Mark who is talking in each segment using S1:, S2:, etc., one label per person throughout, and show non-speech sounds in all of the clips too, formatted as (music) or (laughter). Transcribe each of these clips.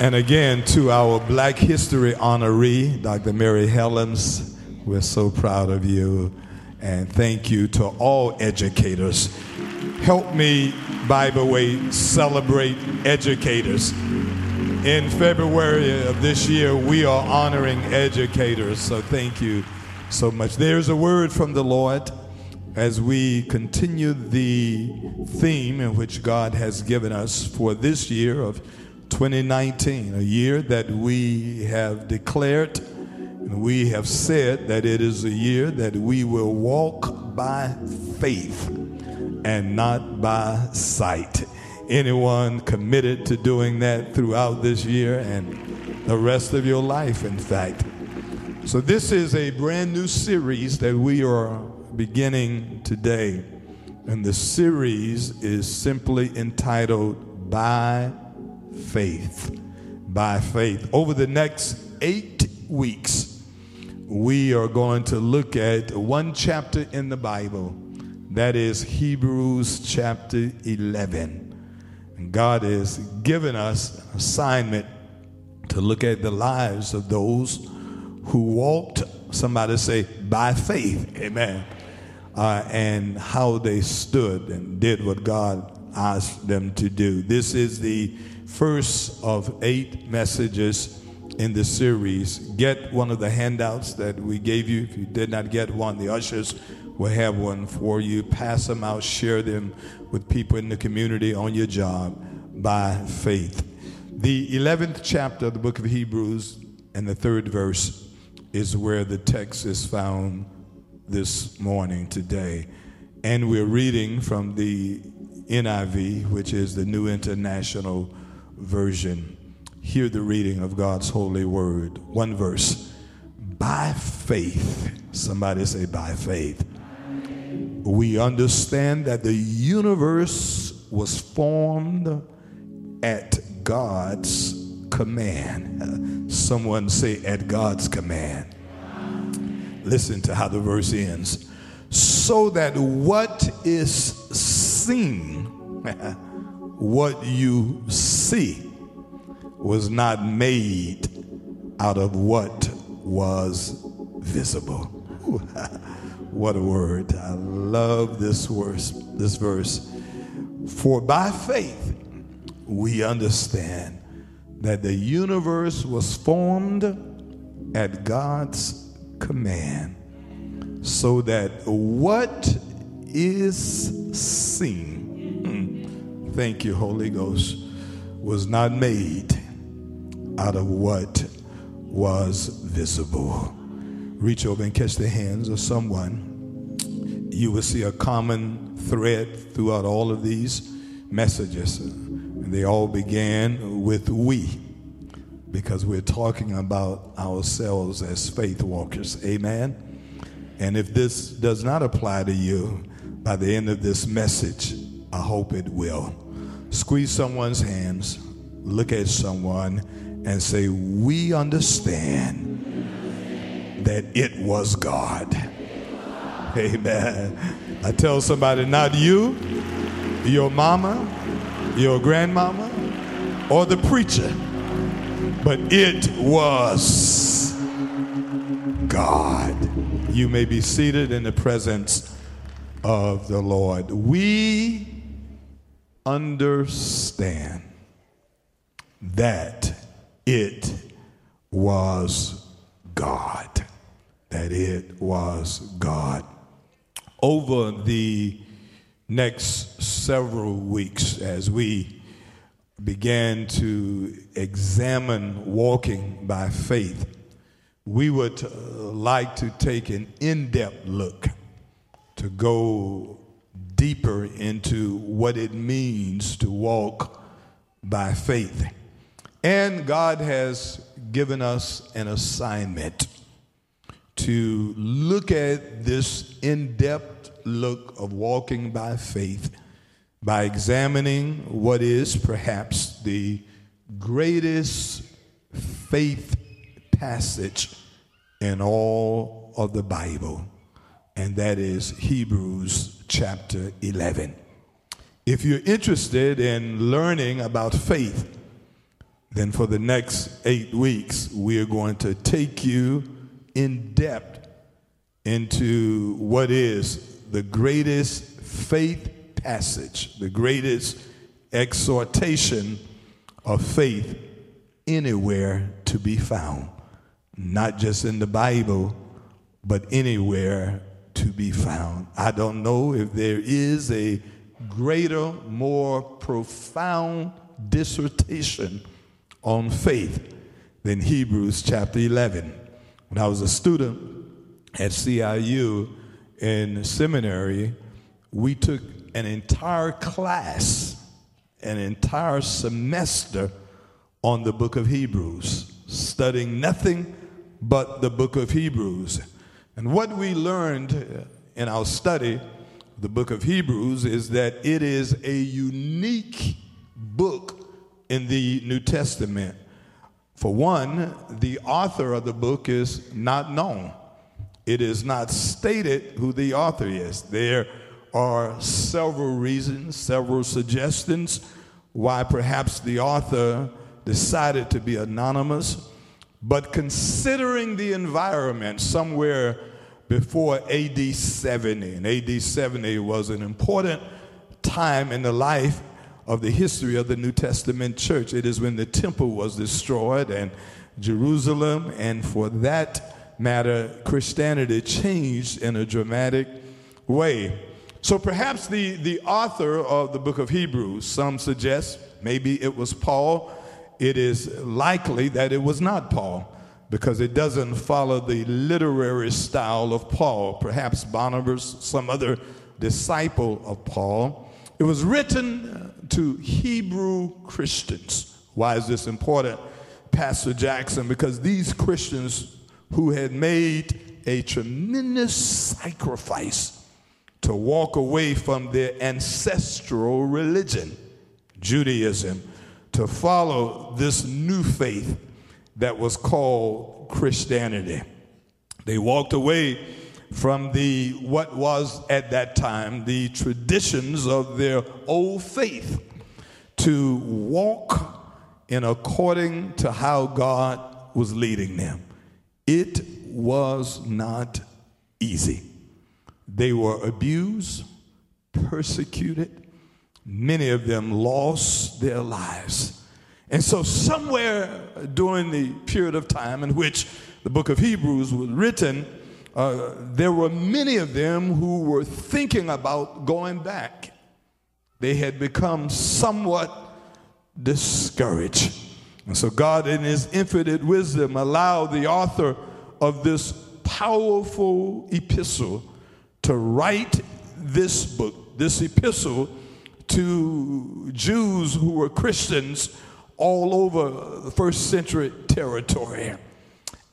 S1: And again, to our Black History honoree, Dr. Mary Helms, we're so proud of you. And thank you to all educators. Help me, by the way, celebrate educators. In February of this year, we are honoring educators. So thank you so much. There's a word from the Lord as we continue the theme in which God has given us for this year of 2019, a year that we have declared and we have said that it is a year that we will walk by faith and not by sight. Anyone committed to doing that throughout this year and the rest of your life, in fact. So, this is a brand new series that we are beginning today. And the series is simply entitled By Faith. By Faith. Over the next eight weeks, we are going to look at one chapter in the Bible. That is Hebrews chapter 11. And God has given us assignment to look at the lives of those who walked, somebody say, by faith. Amen. Uh, and how they stood and did what God asked them to do. This is the first of eight messages in the series. Get one of the handouts that we gave you. If you did not get one, the ushers will have one for you. Pass them out, share them with people in the community on your job by faith. The 11th chapter of the book of Hebrews and the third verse is where the text is found this morning, today. And we're reading from the NIV, which is the New International Version. Hear the reading of God's holy word. One verse. By faith, somebody say, by faith, we understand that the universe was formed at God's command. Someone say, at God's command. Listen to how the verse ends. So that what is seen, (laughs) what you see, was not made out of what was visible. (laughs) what a word. I love this verse. This verse. For by faith we understand that the universe was formed at God's command, so that what is seen, hmm, thank you, Holy Ghost, was not made out of what was visible. Reach over and catch the hands of someone. You will see a common thread throughout all of these messages. And they all began with we because we're talking about ourselves as faith walkers. Amen. And if this does not apply to you by the end of this message, I hope it will. Squeeze someone's hands, look at someone, and say, We understand that it was God. Amen. I tell somebody, not you, your mama, your grandmama, or the preacher but it was God. You may be seated in the presence of the Lord. We understand that it was God. That it was God. Over the next several weeks, as we began to examine walking by faith, we would uh, like to take an in depth look to go deeper into what it means to walk by faith. And God has given us an assignment to look at this in depth look of walking by faith by examining what is perhaps the greatest faith passage in all of the Bible, and that is Hebrews chapter 11. If you're interested in learning about faith, then for the next eight weeks, we are going to take you in depth into what is the greatest faith passage, the greatest exhortation of faith anywhere to be found. Not just in the Bible, but anywhere to be found. I don't know if there is a greater, more profound dissertation on faith than Hebrews chapter 11. When I was a student at CIU in seminary, we took an entire class, an entire semester on the book of Hebrews, studying nothing but the book of Hebrews. And what we learned in our study, the book of Hebrews, is that it is a unique book in the New Testament. For one, the author of the book is not known. It is not stated who the author is. There are several reasons, several suggestions why perhaps the author decided to be anonymous. But considering the environment somewhere before AD 70, and AD 70 was an important time in the life of the history of the New Testament church. It is when the temple was destroyed and Jerusalem, and for that matter, Christianity changed in a dramatic way. So perhaps the, the author of the book of Hebrews, some suggest maybe it was Paul. It is likely that it was not Paul because it doesn't follow the literary style of Paul. Perhaps Barnabas, some other disciple of Paul. It was written uh, to Hebrew Christians. Why is this important, Pastor Jackson? Because these Christians who had made a tremendous sacrifice to walk away from their ancestral religion, Judaism, to follow this new faith that was called Christianity. They walked away from the what was at that time the traditions of their old faith to walk in according to how God was leading them. It was not easy. They were abused, persecuted. Many of them lost their lives. And so, somewhere during the period of time in which the book of Hebrews was written, uh, there were many of them who were thinking about going back. They had become somewhat discouraged. And so God, in His infinite wisdom, allowed the author of this powerful epistle to write this book, this epistle to Jews who were Christians all over the first century territory.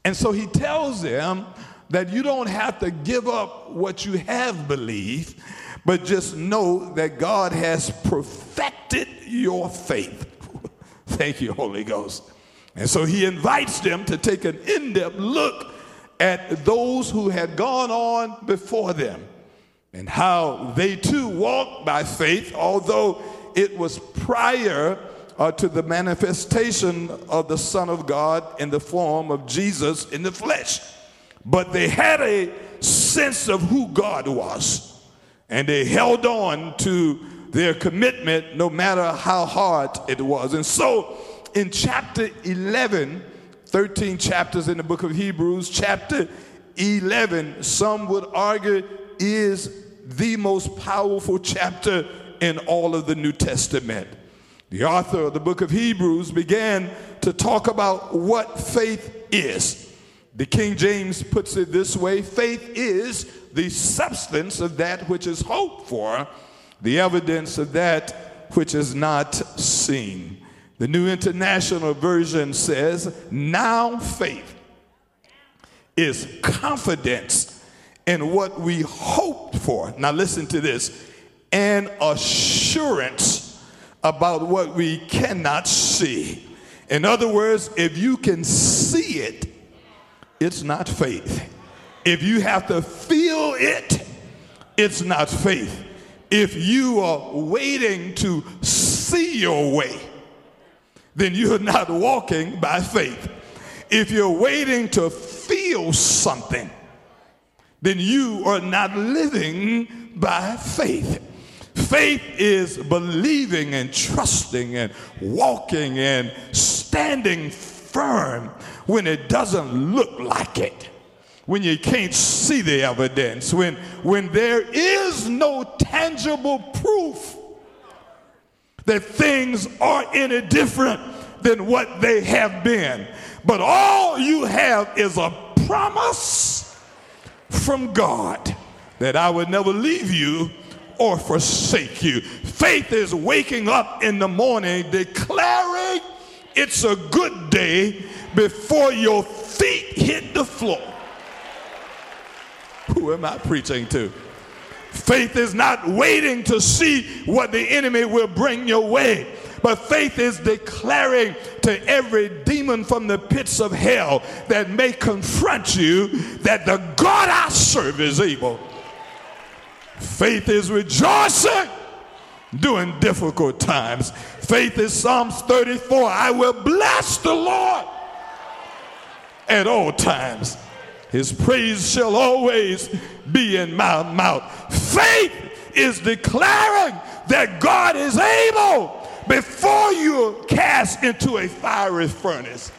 S1: And so he tells them that you don't have to give up what you have believed, but just know that God has perfected your faith. (laughs) Thank you, Holy Ghost. And so he invites them to take an in depth look at those who had gone on before them and how they too walked by faith, although it was prior uh, to the manifestation of the Son of God in the form of Jesus in the flesh but they had a sense of who God was. And they held on to their commitment no matter how hard it was. And so in chapter 11, 13 chapters in the book of Hebrews, chapter 11, some would argue, is the most powerful chapter in all of the New Testament. The author of the book of Hebrews began to talk about what faith is. The King James puts it this way faith is the substance of that which is hoped for, the evidence of that which is not seen. The New International Version says, now faith is confidence in what we hoped for. Now, listen to this and assurance about what we cannot see. In other words, if you can see it, it's not faith. If you have to feel it, it's not faith. If you are waiting to see your way then you're not walking by faith. If you're waiting to feel something, then you are not living by faith. Faith is believing and trusting and walking and standing firm when it doesn't look like it, when you can't see the evidence, when, when there is no tangible proof that things are any different than what they have been. But all you have is a promise from God that I would never leave you or forsake you. Faith is waking up in the morning declaring it's a good day before your feet hit the floor. Who am I preaching to? Faith is not waiting to see what the enemy will bring your way. But faith is declaring to every demon from the pits of hell that may confront you that the God I serve is able. Faith is rejoicing during difficult times. Faith is Psalms 34 I will bless the Lord at all times. His praise shall always be in my mouth. Faith is declaring that God is able before you cast into a fiery furnace.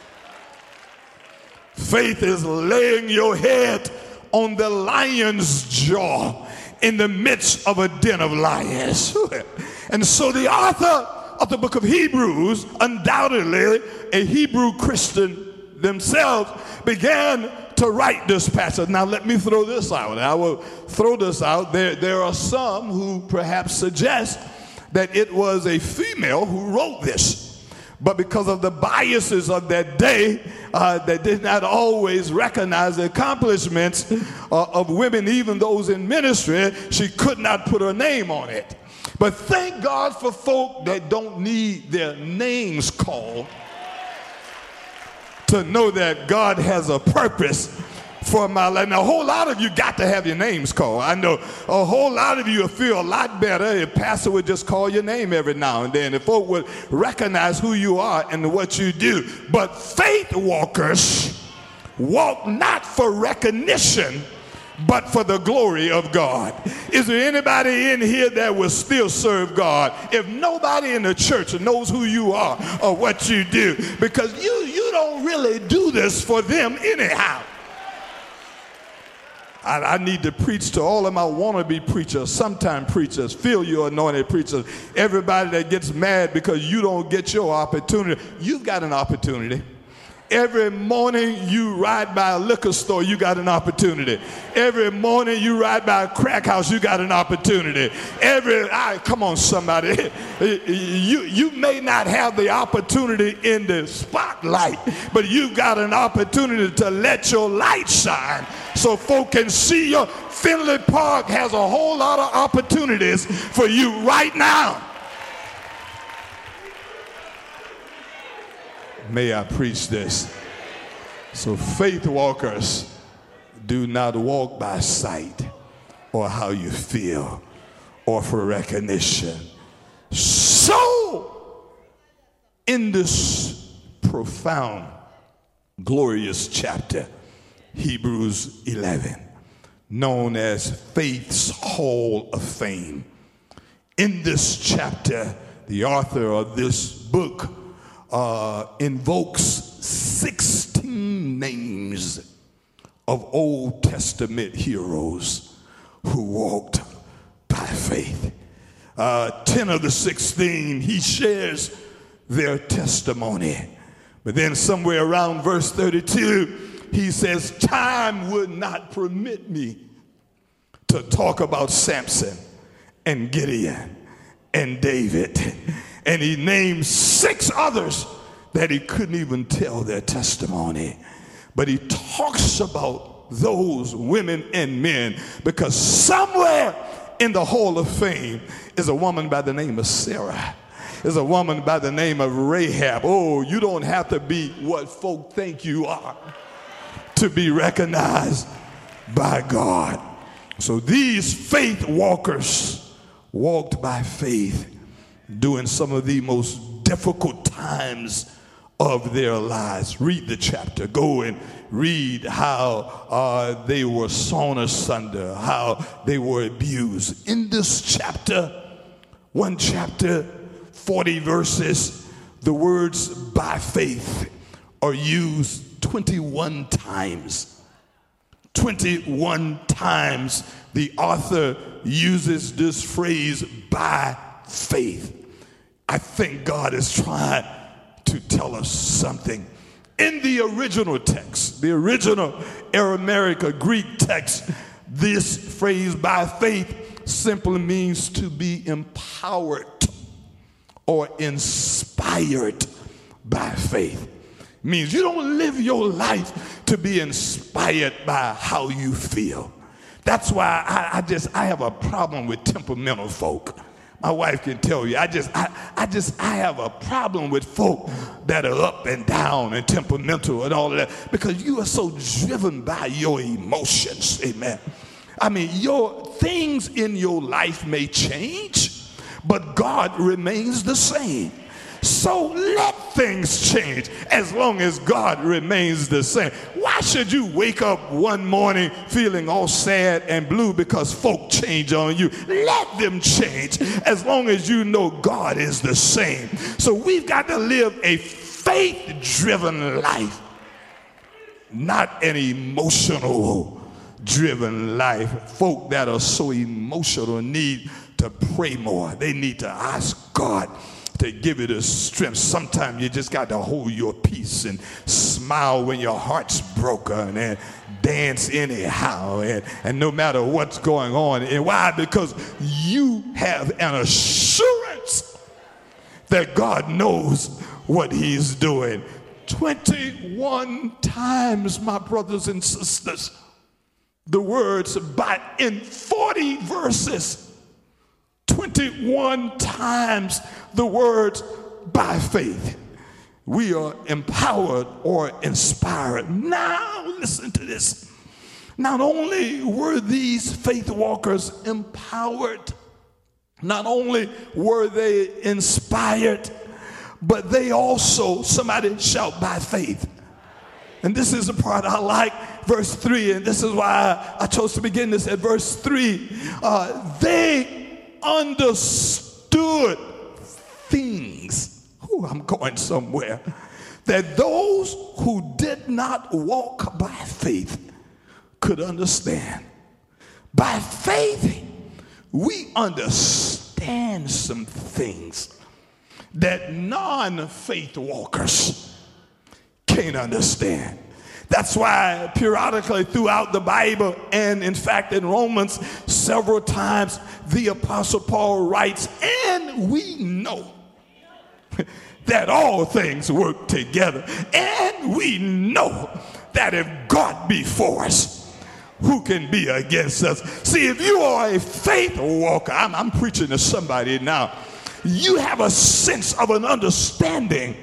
S1: Faith is laying your head on the lion's jaw in the midst of a den of lions. (laughs) and so the author of the book of Hebrews, undoubtedly a Hebrew Christian themselves, began to write this passage. Now, let me throw this out. I will throw this out. There, there are some who perhaps suggest that it was a female who wrote this. But because of the biases of that day, uh, that did not always recognize the accomplishments uh, of women, even those in ministry, she could not put her name on it. But thank God for folk that don't need their names called to know that God has a purpose for my life. Now, a whole lot of you got to have your names called. I know a whole lot of you feel a lot better if pastor would just call your name every now and then, if folk would recognize who you are and what you do. But faith walkers walk not for recognition, but for the glory of God. Is there anybody in here that will still serve God if nobody in the church knows who you are or what you do? Because you you don't really do this for them anyhow. I, I, need to preach to all of my wannabe preachers, sometime preachers, feel your anointed preachers, everybody that gets mad because you don't get your opportunity. You've got an opportunity. Every morning you ride by a liquor store, you got an opportunity. Every morning you ride by a crack house, you got an opportunity. Every, I, come on, somebody. (laughs) You, you may not have the opportunity in the spotlight, but you've got an opportunity to let your light shine so folk can see you. Finley Park has a whole lot of opportunities for you right now. May I preach this? So, faith walkers do not walk by sight or how you feel or for recognition. So, in this profound, glorious chapter, Hebrews 11, known as Faith's Hall of Fame, in this chapter, the author of this book uh, invokes 16 names of Old Testament heroes who walked by faith. Uh, 10 of the 16, he shares their testimony. But then, somewhere around verse 32, he says, Time would not permit me to talk about Samson and Gideon and David and he named six others that he couldn't even tell their testimony. But he talks about those women and men because somewhere in the Hall of Fame is a woman by the name of Sarah. Is a woman by the name of Rahab. Oh, you don't have to be what folk think you are to be recognized by God. So these faith walkers walked by faith doing some of the most difficult times of their lives. Read the chapter. Go and read how uh, they were sawn asunder, how they were abused. In this chapter, one chapter, 40 verses, the words by faith are used 21 times. 21 times the author uses this phrase by faith. I think God is trying to tell us something. In the original text, the original Aramaic Greek text, this phrase by faith simply means to be empowered or inspired by faith. Means you don't live your life to be inspired by how you feel. That's why I, I just I have a problem with temperamental folk. My wife can tell you, I just, I, I just, I have a problem with folk that are up and down and temperamental and all of that because you are so driven by your emotions. Amen. I mean, your things in your life may change, but God remains the same. So let things change as long as God remains the same. Why should you wake up one morning feeling all sad and blue because folk change on you? Let them change as long as you know God is the same. So we've got to live a faith driven life, not an emotional driven life. Folk that are so emotional need to pray more, they need to ask God to give you the strength. Sometimes you just got to hold your peace and smile when your heart's broken and dance anyhow and, and no matter what's going on. And why? Because you have an assurance that God knows what he's doing. 21 times, my brothers and sisters, the words, but in 40 verses, 21 times the words by faith. We are empowered or inspired. Now, listen to this. Not only were these faith walkers empowered, not only were they inspired, but they also, somebody shout by faith. And this is the part I like, verse 3, and this is why I chose to begin this at verse 3. Uh, they understood things. Ooh, I'm going somewhere. That those who did not walk by faith could understand. By faith, we understand some things that non faith walkers can't understand. That's why periodically throughout the Bible and in fact in Romans several times the apostle Paul writes and we know (laughs) that all things work together. And we know that if God be for us who can be against us? See if you are a faith walker I'm, I'm preaching to somebody now you have a sense of an understanding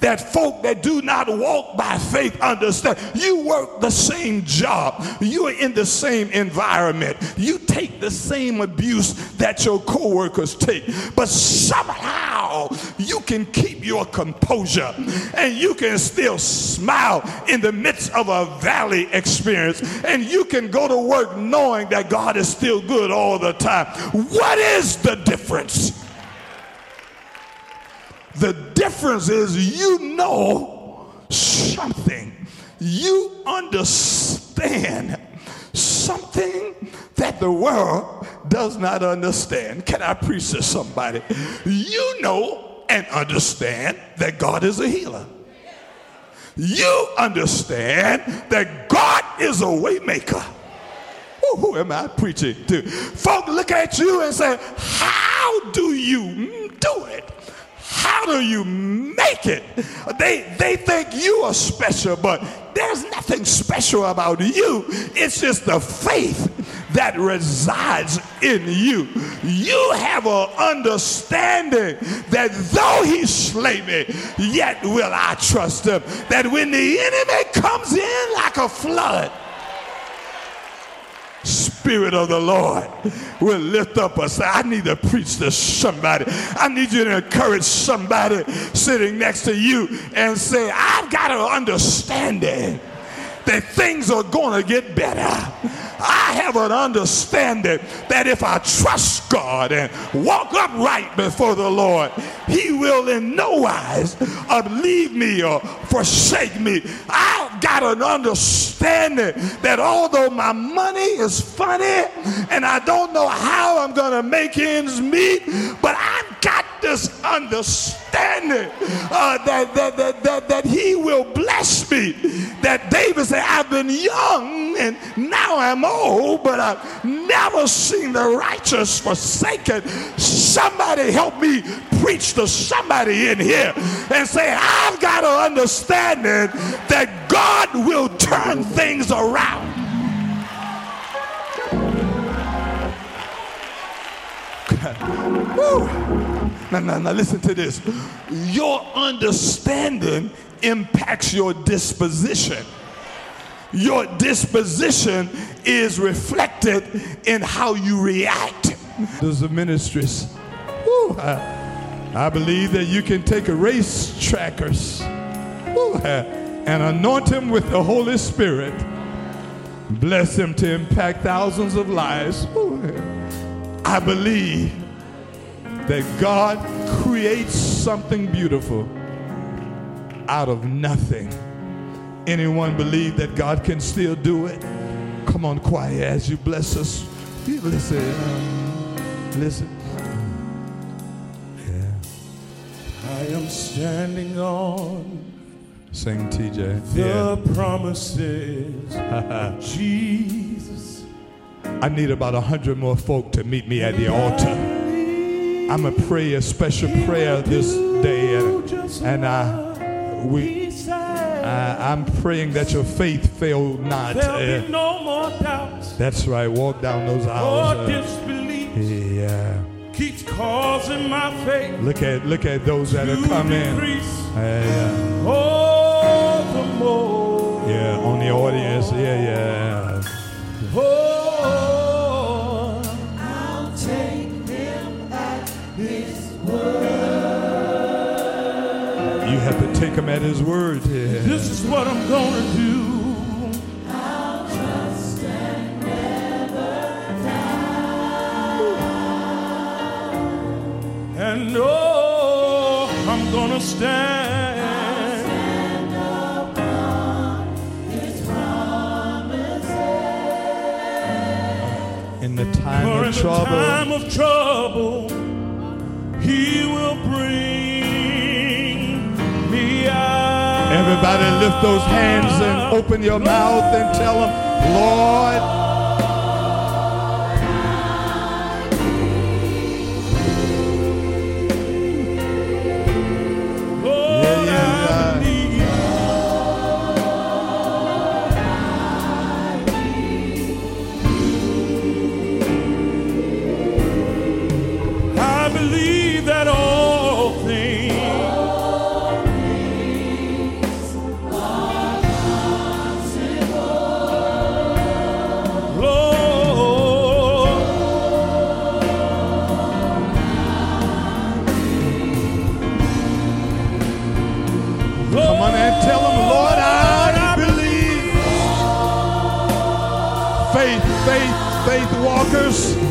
S1: that folk that do not walk by faith understand. You work the same job, you are in the same environment, you take the same abuse that your coworkers take, but somehow you can keep your composure and you can still smile in the midst of a valley experience and you can go to work knowing that God is still good all the time. What is the difference? The difference is you know something. You understand something that the world does not understand. Can I preach to somebody? You know and understand that God is a healer. You understand that God is a waymaker. Who am I preaching to? Folk look at you and say, How do you do it? How do you make it? They, they think you are special, but there's nothing special about you. It's just the faith that resides in you. You have an understanding that though he slay me, yet will I trust him. That when the enemy comes in like a flood, Spirit of the Lord will lift up us. I need to preach to somebody. I need you to encourage somebody sitting next to you and say, I've got an understanding that things are going to get better. I have an understanding that if I trust God and walk upright before the Lord, He will in no wise leave me or forsake me. I've got an understanding that although my money is funny and I don't know how I'm going to make ends meet, but I've got this understanding uh, that, that, that, that, that he will bless me. That David said, I've been young and now I'm old, but I've never seen the righteous forsaken. Somebody help me preach to somebody in here and say, I've got an understanding that God will turn things around. (laughs) Now, now, now, listen to this. Your understanding impacts your disposition. Your disposition is reflected in how you react. Those are ministries. I, I, believe that you can take a race trackers and anoint him with the Holy Spirit. Bless him to impact thousands of lives. I believe that God creates something beautiful out of nothing. Anyone believe that God can still do it? Come on, quiet as you bless us. Listen, listen.
S2: Yeah. I am standing on
S1: Sing TJ.
S2: The yeah. promises (laughs) Jesus.
S1: I need about a hundred more folk to meet me at the altar. I'm to pray a special prayer this day, and, and I, we, I, I'm praying that your faith fail not.
S2: There'll be eh, no more doubts.
S1: That's right. Walk down those aisles.
S2: Uh, Disbelief.
S1: Yeah.
S2: Keeps causing my faith.
S1: Look at look at those that are coming.
S2: Yeah. Oh, the more.
S1: Yeah, on the audience. Yeah, yeah.
S2: Oh.
S1: Take him at his word. Yeah.
S2: This is what I'm going to do. I'll trust and never doubt. And oh, I'm gonna stand.
S1: In the time
S2: For
S1: of
S2: in
S1: trouble.
S2: The time of trouble,
S1: Everybody, lift those hands and open your mouth and tell them, Lord. faith walkers.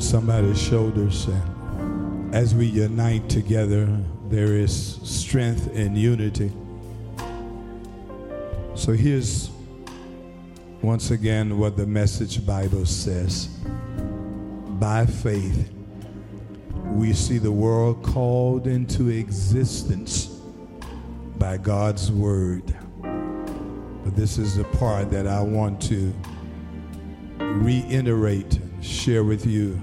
S1: Somebody's shoulders and As we unite together, there is strength in unity. So here's once again what the Message Bible says. By faith, we see the world called into existence by God's word. But this is the part that I want to reiterate, share with you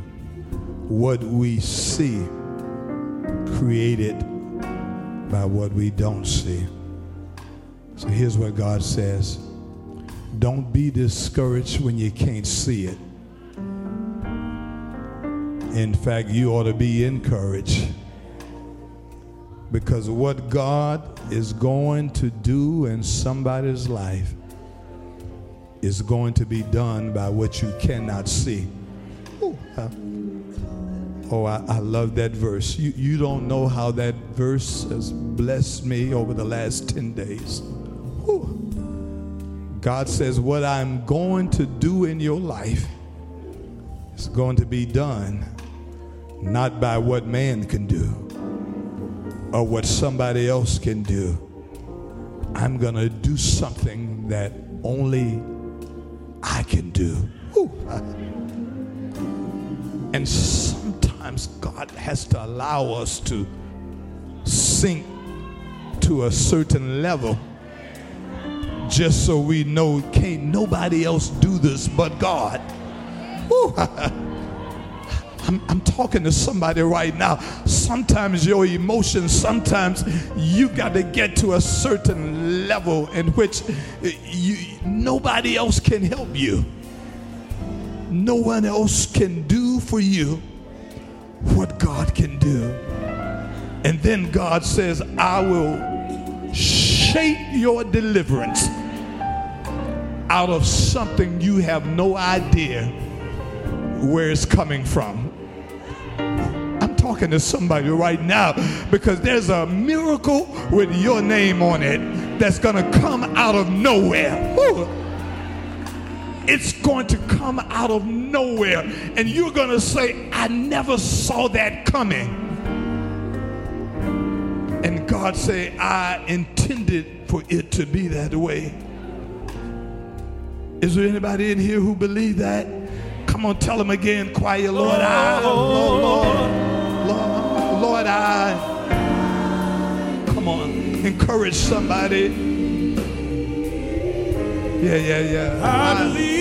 S1: what we see created by what we don't see. So here's what God says Don't be discouraged when you can't see it. In fact, you ought to be encouraged because what God is going to do in somebody's life is going to be done by what you cannot see. Ooh, uh, oh, I, I, love that verse. You, you don't know how that verse has blessed me over the last 10 days. Ooh. God says, What I'm going to do in your life is going to be done not by what man can do or what somebody else can do. I'm going to do something that only I can do. And sometimes God has to allow us to sink to a certain level just so we know can't nobody else do this but God. (laughs) I'm, I'm, talking to somebody right now. Sometimes your emotions, sometimes you got to get to a certain level in which you, nobody else can help you. No one else can do for you what God can do. And then God says, I will shape your deliverance out of something you have no idea where it's coming from I'm talking to somebody right now because there's a miracle with your name on it that's going to come out of nowhere. Woo. It's going to come out of nowhere, and you're going to say, I never saw that coming. And God say, I intended for it to be that way. Is there anybody in here who believe that? Come on, tell them again, quiet, Lord. I, Lord, Lord. Lord, I. Come on, encourage somebody. Yeah, yeah, yeah.
S2: I, I believe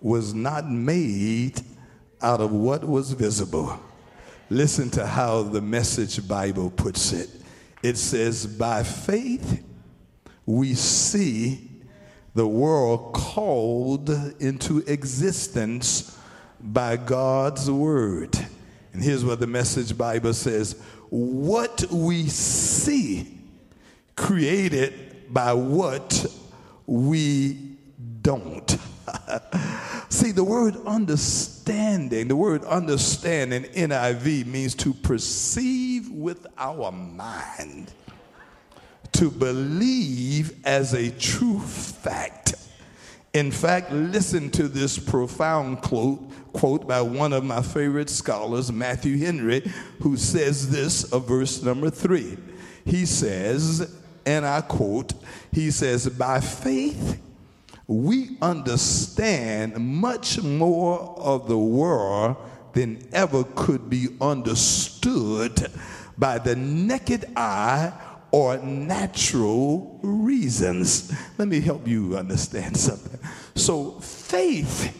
S1: was not made out of what was visible. Listen to how the Message Bible puts it. It says, By faith we see the world called into existence by God's word. And here's what the Message Bible says What we see created by what we don't. (laughs) See, the word understanding, the word understand in NIV means to perceive with our mind, to believe as a true fact. In fact, listen to this profound quote, quote by one of my favorite scholars, Matthew Henry, who says this of verse number three. He says, and I quote, he says, by faith, we understand much more of the world than ever could be understood by the naked eye or natural reasons. Let me help you understand (laughs) something. So, faith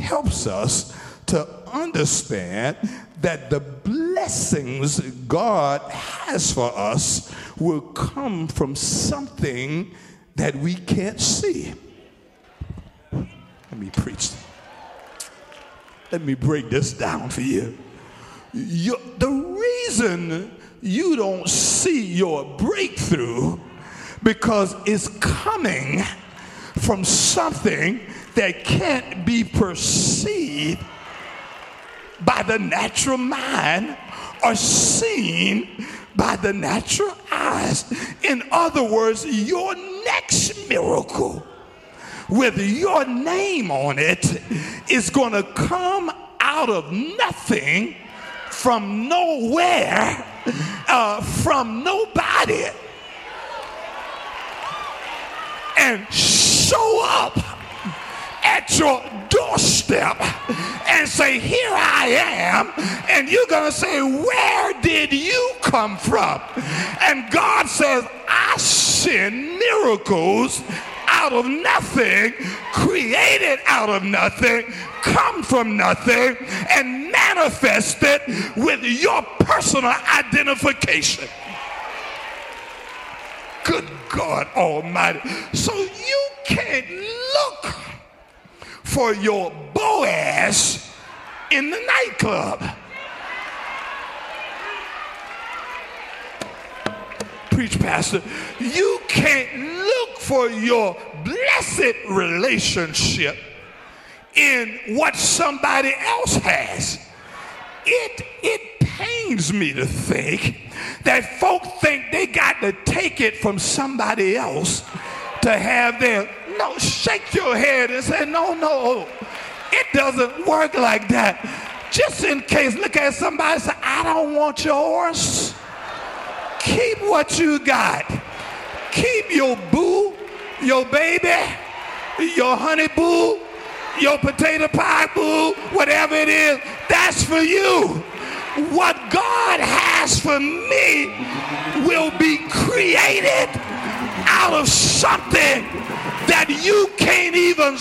S1: helps us to understand that the blessings God has for us will come from something that we can't see. Let me preach. Let me break this down for you. you the reason you don't see your breakthrough because it's coming from something that can't be perceived by the natural mind or seen by the natural eyes. In other words, your next miracle with your name on it is going to come out of nothing, from nowhere, uh, from nobody, and show up at your doorstep and say, Here I am. And you're going to say, Where did you come from? And God says, I send miracles out of nothing, created out of nothing, come from nothing, and manifested with your personal identification. Good God Almighty. So you can't look for your Boaz in the nightclub. Preach, Pastor. You can't look for your blessed relationship in what somebody else has. It, it pains me to think that folk think they got to take it from somebody else to have their no, shake your head and say, no, no, it doesn't work like that. Just in case, look at somebody say, I don't want yours. Keep what you got. Keep your boo, your baby, your honey boo, your potato pie boo, whatever it is, that's for you. What God has for me will be created out of something that you can't even.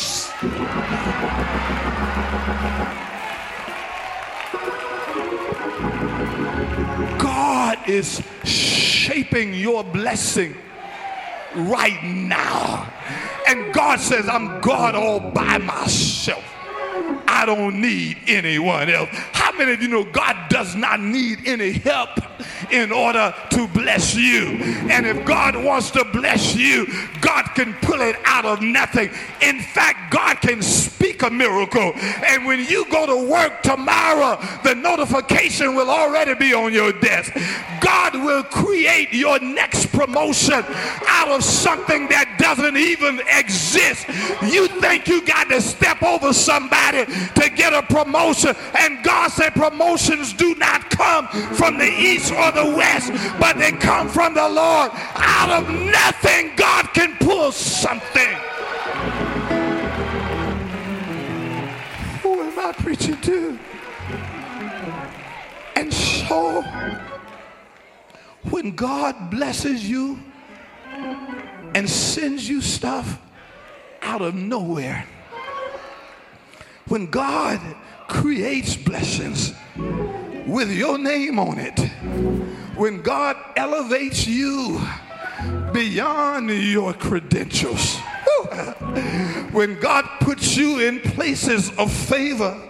S1: God is shaping your blessing right now. And God says, I'm God all by myself. I don't need anyone else. How many of you know God does not need any help in order to bless you? And if God wants to bless you, God can pull it out of nothing. In fact, God can speak a miracle. And when you go to work tomorrow, the notification will already be on your desk. God will create your next promotion out of something that doesn't even exist. You think you got to step over somebody to get a promotion. And God said promotions do not come from the east or the west, but they come from the Lord. Out of nothing, God can pull something. Who am I preaching to? And so, when God blesses you and sends you stuff out of nowhere, when God creates blessings with your name on it, when God elevates you beyond your credentials, (laughs) when God puts you in places of favor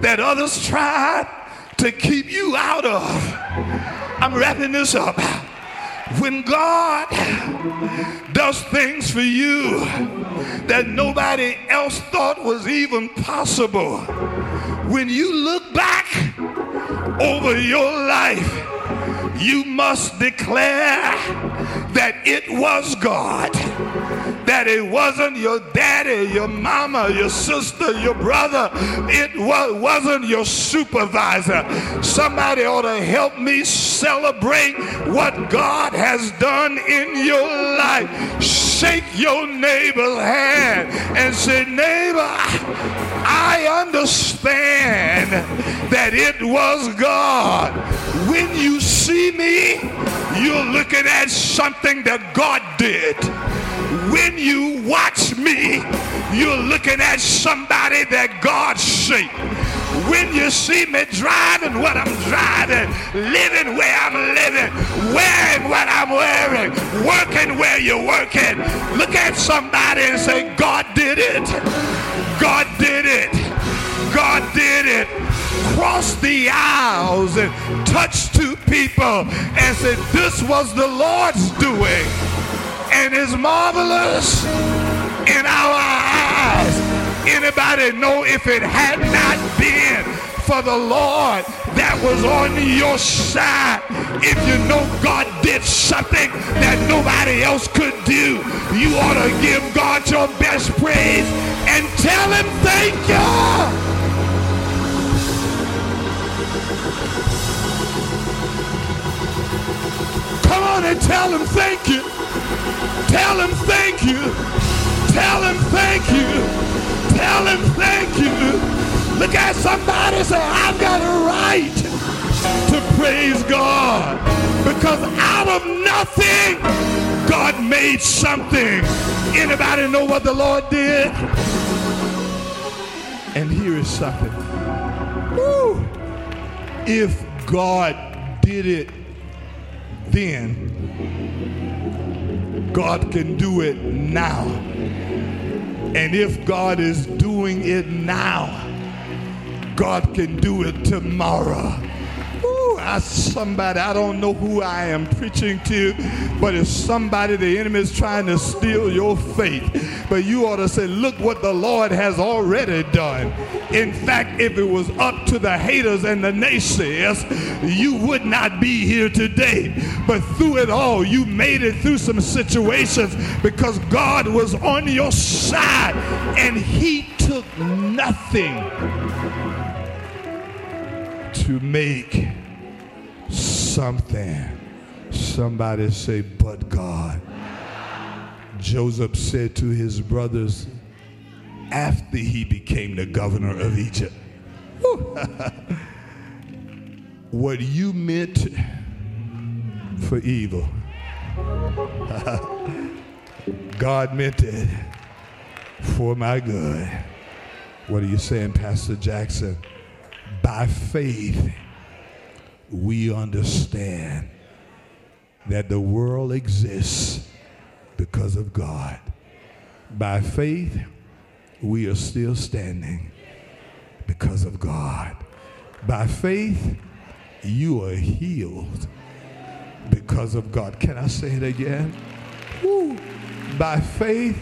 S1: that others tried to keep you out of, I'm wrapping this up. When God does things for you that nobody else thought was even possible, when you look back over your life, you must declare that it was God that it wasn't your daddy, your mama, your sister, your brother. It was, wasn't your supervisor. Somebody ought to help me celebrate what God has done in your life. Shake your neighbor's hand and say, neighbor, I understand that it was God. When you see me, you're looking at something that God did when you watch me, you're looking at somebody that God shaped. When you see me driving what I'm driving, living where I'm living, wearing what I'm wearing, working where you're working, look at somebody and say, God did it. God did it. God did it. Cross the aisles and touch two people and said, This was the Lord's doing, and it's marvelous in our eyes. Anybody know if it had not been for the Lord that was on your side, if you know God did something that nobody else could do, you ought to give God your best praise and tell him thank you. Come on and tell him thank you. Tell him thank you. Tell him thank you. Tell him thank you. Look at somebody say, I've got a right to praise God. Because out of nothing, God made something. Anybody know what the Lord did? And here is something. Woo. If God did it then, God can do it now. And if God is doing it now, God can do it tomorrow. I, somebody, I don't know who I am preaching to, but it's somebody the enemy is trying to steal your faith. But you ought to say, look what the Lord has already done. In fact, if it was up to the haters and the naysayers, you would not be here today. But through it all, you made it through some situations because God was on your side and he took nothing to make something. Somebody say, but God. Joseph said to his brothers after he became the governor of Egypt, (laughs) what you meant for evil, (laughs) God meant it for my good. What are you saying, Pastor Jackson? By faith, we understand that the world exists because of God. By faith, we are still standing because of God. By faith, you are healed because of God. Can I say it again? Woo. By faith,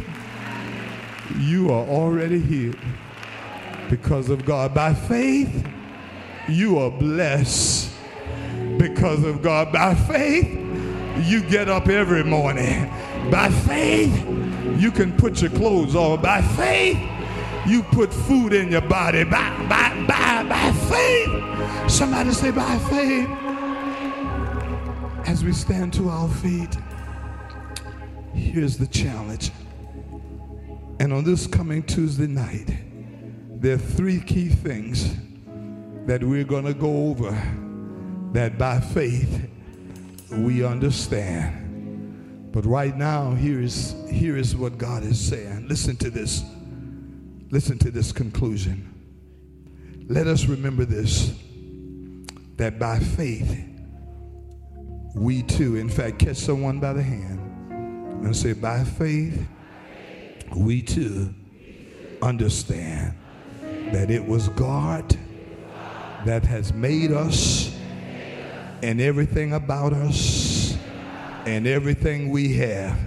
S1: you are already healed because of God. By faith, you are blessed because of God. By faith, you get up every morning. By faith, you can put your clothes on. By faith, you put food in your body. By, by, by, by faith. Somebody say, by faith. As we stand to our feet, here's the challenge. And on this coming Tuesday night, there are three key things that we're going to go over that by faith we understand. But right now, here is, here is what God is saying. Listen to this. Listen to this conclusion. Let us remember this that by faith, we too, in fact, catch someone by the hand and say, by faith, we too understand that it was God that has made us and everything about us and everything we have.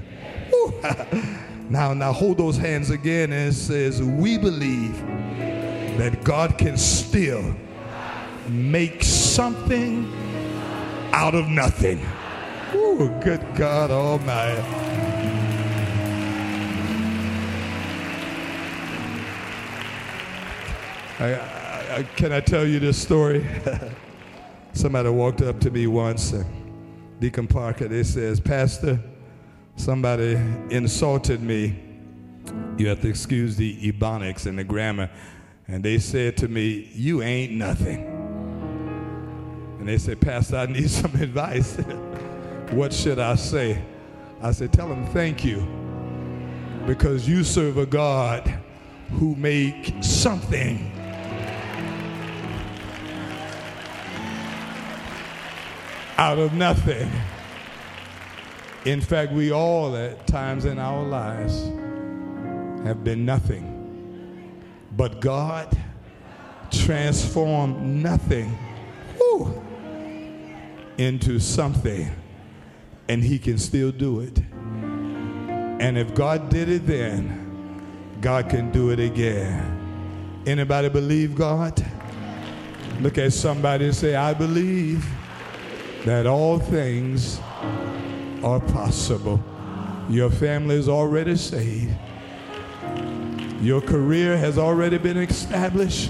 S1: (laughs) now, now hold those hands again and says, we believe that God can still make something out of nothing. Ooh, good God Almighty. I, I, can I tell you this story? (laughs) Somebody walked up to me once, uh, Deacon Parker, they says, Pastor, somebody insulted me. You have to excuse the ebonics and the grammar. And they said to me, you ain't nothing. And they said, Pastor, I need (laughs) some advice. (laughs) what should I say? I said, tell them thank you. Because you serve a God who make something out of nothing. In fact, we all at times in our lives have been nothing. But God transformed nothing whew, into something, and He can still do it. And if God did it then, God can do it again. Anybody believe God? Look at somebody and say, I believe that all things are possible. Your family is already saved. Your career has already been established.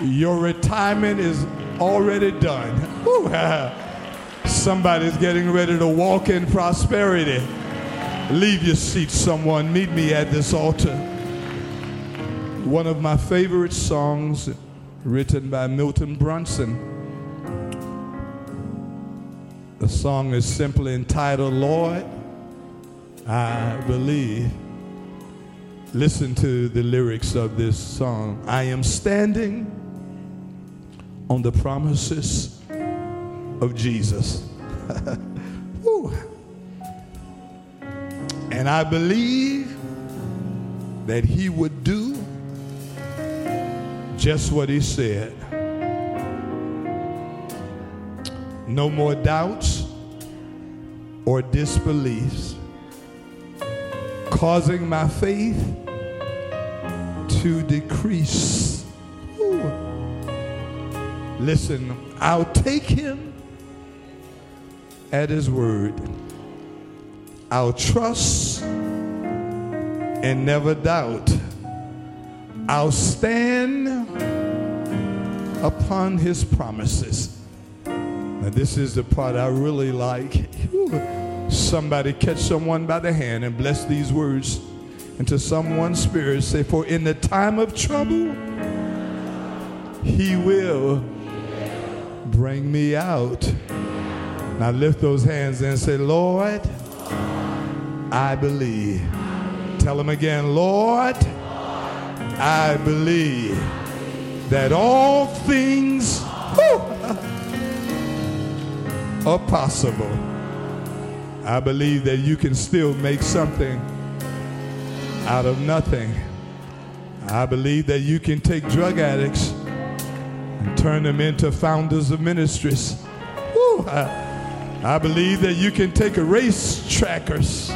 S1: Your retirement is already done. (laughs) Somebody's getting ready to walk in prosperity. Leave your seat, someone. Meet me at this altar. One of my favorite songs, written by Milton Brunson. The song is simply entitled, Lord, I Believe. Listen to the lyrics of this song. I am standing on the promises of Jesus. (laughs) And I believe that he would do just what he said. No more doubts or disbeliefs causing my faith to decrease. Ooh. Listen, I'll take him at his word. I'll trust and never doubt. I'll stand upon his promises. Now, this is the part I really like. Somebody catch someone by the hand and bless these words into someone's spirit. Say, For in the time of trouble, he will bring me out. Now lift those hands and say, Lord, I believe. Tell them again, Lord, I believe that all things are possible. I believe that you can still make something out of nothing. I believe that you can take drug addicts and turn them into founders of ministries. Woo, I, I, believe that you can take a race trackers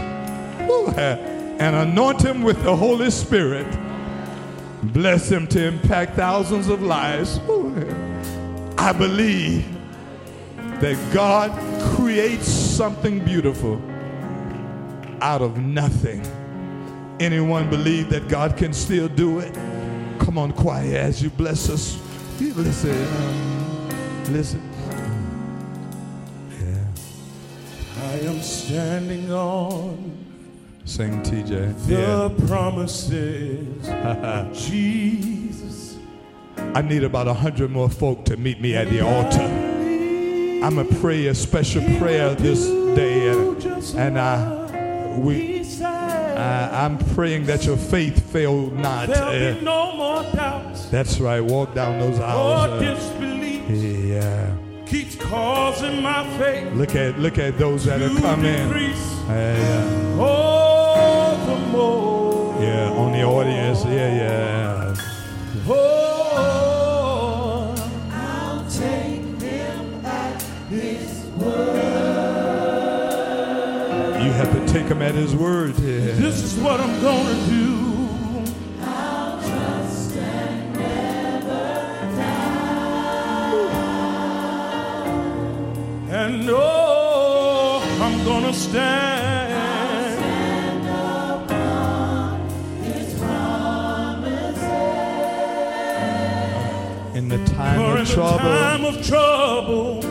S1: woo, and anoint them with the Holy Spirit. Bless them to impact thousands of lives. Woo. I believe that God creates something beautiful out of nothing. Anyone believe that God can still do it? Come on, quiet as you bless us. Listen, um, listen.
S2: Yeah. I am standing on.
S1: Sing, TJ.
S2: The yeah. promises (laughs) of Jesus.
S1: I need about a hundred more folk to meet me at the altar. I'm going to pray a special prayer this day, uh, and, and I, we, I, I'm praying that your faith fail not.
S2: There'll no more doubts.
S1: That's right. Walk down those aisles.
S2: Disbelief.
S1: Yeah.
S2: Keeps causing my faith.
S1: Look at look at those that are coming.
S2: Yeah. Oh, the more.
S1: Yeah, on the audience. Yeah, yeah.
S2: Oh,
S1: take him at his word. Yeah.
S2: This is what I'm going to do. I'll trust and never doubt. And oh, I'm gonna stand.
S3: stand upon his promises.
S1: In the time
S2: For
S1: of
S2: in
S1: trouble.
S2: the time of trouble,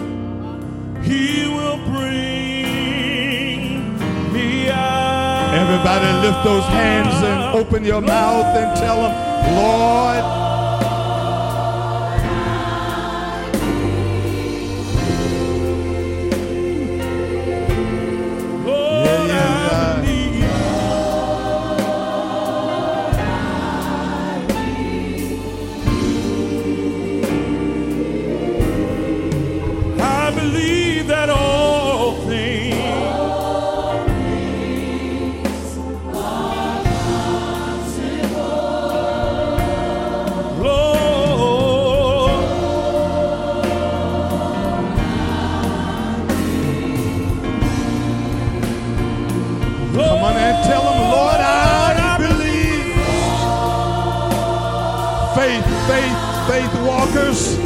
S1: Everybody lift those hands and open your mouth and tell Lord,
S2: Lord,
S1: faith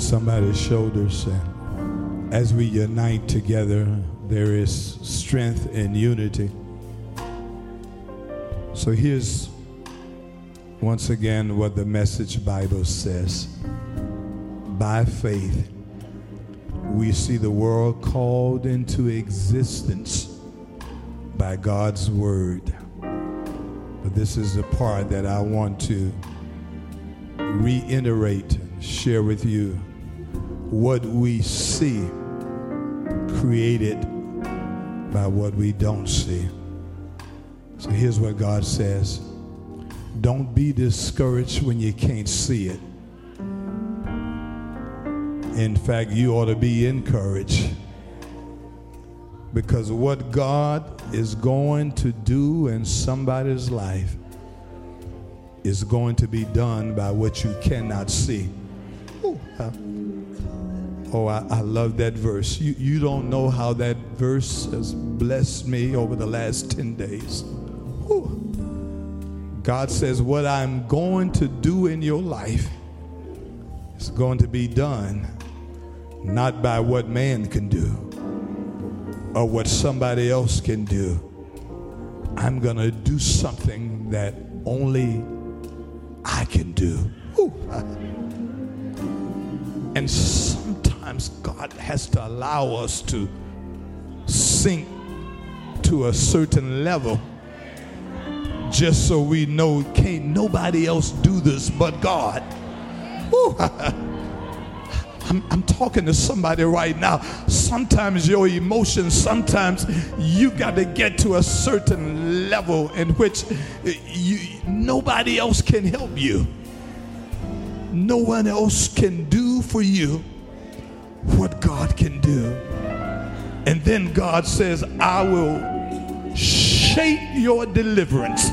S1: somebody's shoulders and as we unite together, there is strength and unity. So here's once again what the message Bible says. By faith, we see the world called into existence by God's word. But this is the part that I want to reiterate and share with you. What we see created by what we don't see. So here's what God says Don't be discouraged when you can't see it. In fact, you ought to be encouraged because what God is going to do in somebody's life is going to be done by what you cannot see. Ooh, uh, oh, I, I love that verse. You, you don't know how that verse has blessed me over the last 10 days. Ooh. God says, What I'm going to do in your life is going to be done not by what man can do or what somebody else can do. I'm going to do something that only I can do. Ooh. And sometimes God has to allow us to sink to a certain level just so we know can't nobody else do this but God. (laughs) I'm, I'm talking to somebody right now. Sometimes your emotions, sometimes you got to get to a certain level in which you, nobody else can help you. No one else can do for you what God can do. And then God says, I will shape your deliverance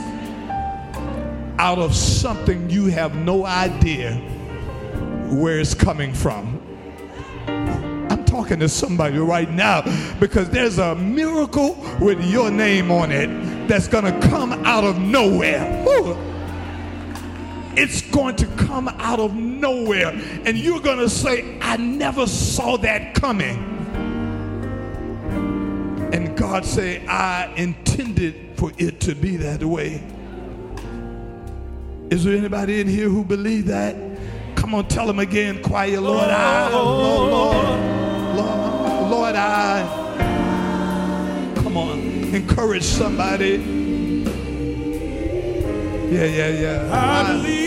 S1: out of something you have no idea where it's coming from. I'm talking to somebody right now because there's a miracle with your name on it that's going to come out of nowhere. It's going to come out of nowhere, and you're going to say, I never saw that coming. And God say, I intended for it to be that way. Is there anybody in here who believe that? Come on, tell them again, quiet, Lord. I, Lord, Lord, Lord, Lord, I. Come on, encourage somebody. Yeah, yeah, yeah.
S2: I believe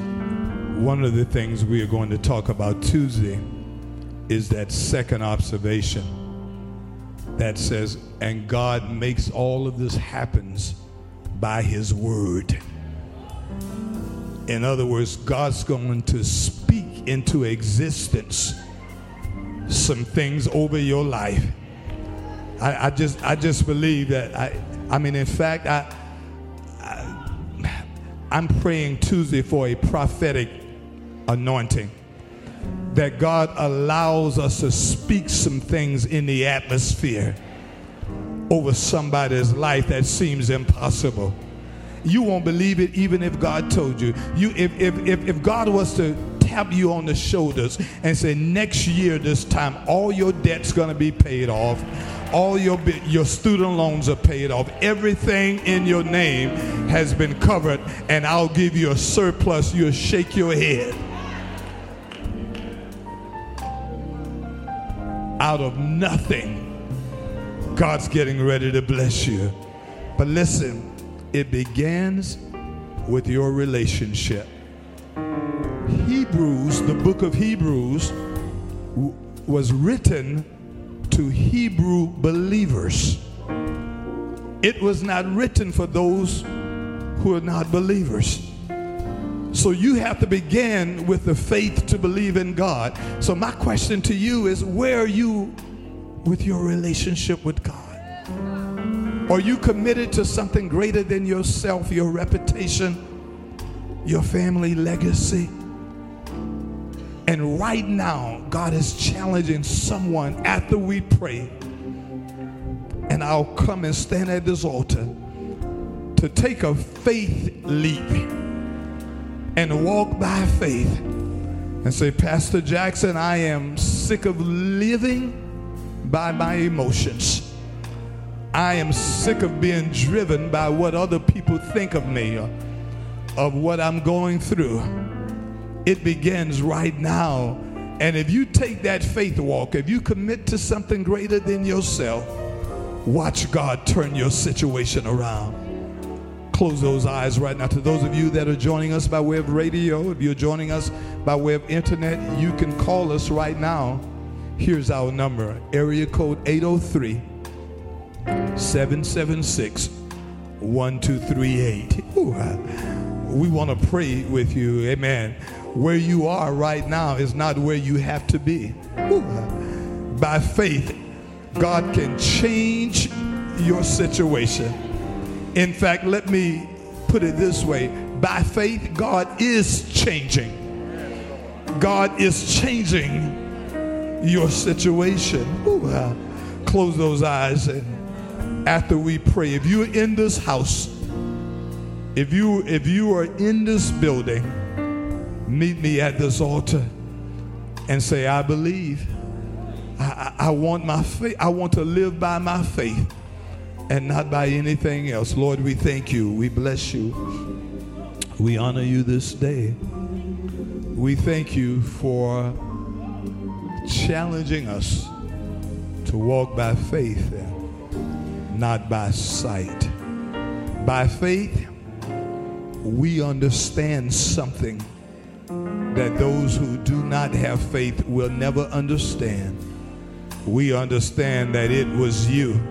S1: One of the things we are going to talk about Tuesday is that second observation that says, and God makes all of this happens by his word. In other words, God's going to speak into existence some things over your life. I, I just I just believe that I I mean in fact I, I I'm praying Tuesday for a prophetic anointing. That God allows us to speak some things in the atmosphere over somebody's life that seems impossible. You won't believe it even if God told you. You if if if, if God was to tap you on the shoulders and say next year this time all your debt's going to be paid off. All your your student loans are paid off. Everything in your name has been covered and i'll give you a surplus. You'll shake your head out of nothing god's getting ready to bless you but listen it begins with your relationship Hebrews, the book of Hebrews, was written to Hebrew believers. It was not written for those who are not believers. So you have to begin with the faith to believe in God. So my question to you is where are you with your relationship with God? Are you committed to something greater than yourself, your reputation, your family legacy? And right now, God is challenging someone after we pray. And I'll come and stand at this altar to take a faith leap and walk by faith and say, Pastor Jackson, I am sick of living by my emotions. I am sick of being driven by what other people think of me or of what I'm going through. It begins right now. And if you take that faith walk, if you commit to something greater than yourself, watch God turn your situation around. Close those eyes right now. To those of you that are joining us by way of radio, if you're joining us by way of internet, you can call us right now. Here's our number area code 803 776 1238. We want to pray with you. Amen where you are right now is not where you have to be. By faith, God can change your situation. In fact, let me put it this way by faith, God is changing. God is changing your situation. Ooh, uh, close those eyes and after we pray, if you're in this house, if you if you are in this building, meet me at this altar and say, I believe. I, I, I, want my faith. I want to live by my faith and not by anything else. Lord, we thank you. We bless you. We honor you this day. We thank you for challenging us to walk by faith not by sight. By faith, we understand something that those who do not have faith will never understand. We understand that it was you.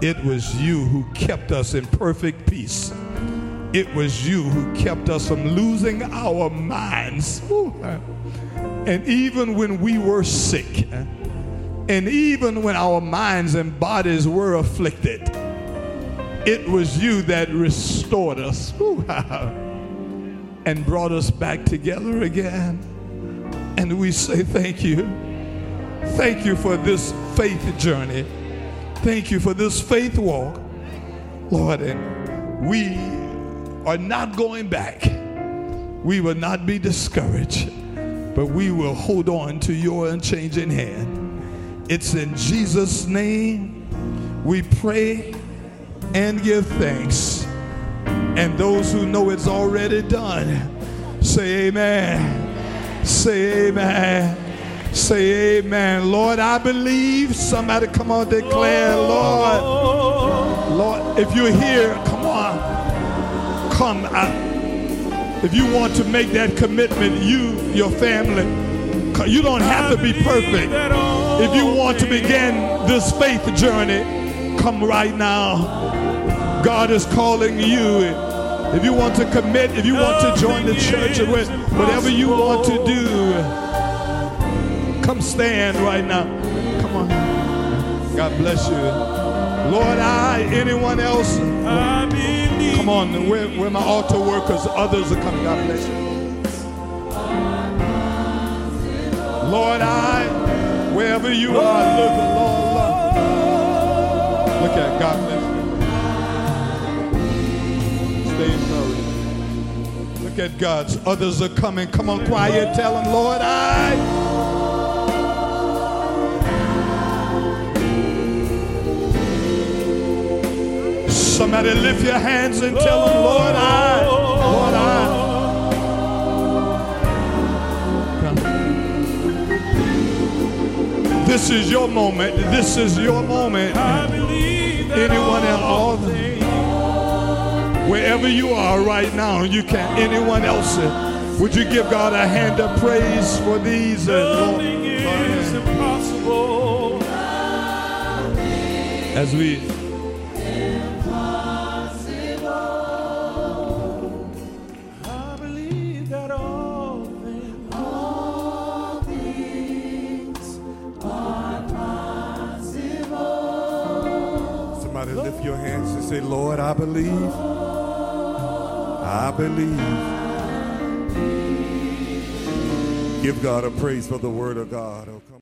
S1: It was you who kept us in perfect peace. It was you who kept us from losing our minds. And even when we were sick, and even when our minds and bodies were afflicted, it was you that restored us (laughs) and brought us back together again. And we say thank you. Thank you for this faith journey. Thank you for this faith walk. Lord, and we are not going back. We will not be discouraged, but we will hold on to your unchanging hand. It's in Jesus' name we pray and give thanks. And those who know it's already done, say amen. Say amen. Say amen. Lord, I believe. Somebody come on, declare, Lord. Lord, if you're here, come on. Come out. If you want to make that commitment, you, your family, you don't have to be perfect. If you want to begin this faith journey, come right now. God is calling you. If you want to commit, if you want to join the church, whatever you want to do, come stand right now. Come on. God bless you. Lord, I, anyone else? Come on, where, where my altar workers? Others are coming. God bless you. Lord, I, wherever you are, look, Lord, Lord. Look at God bless you. Stay encouraged. Look at God's. Others are coming. Come on, quiet. Tell him, Lord, I. Somebody lift your hands and tell them, Lord, I, Lord, I. This is your moment. This is your moment.
S2: I
S1: Anyone and all Wherever you are right now, you can. Anyone else? uh, Would you give God a hand of praise for these? uh, Lord?
S2: nothing is impossible.
S1: As we
S4: say, Lord, I believe. I believe. Give God a praise for the word of God. Oh,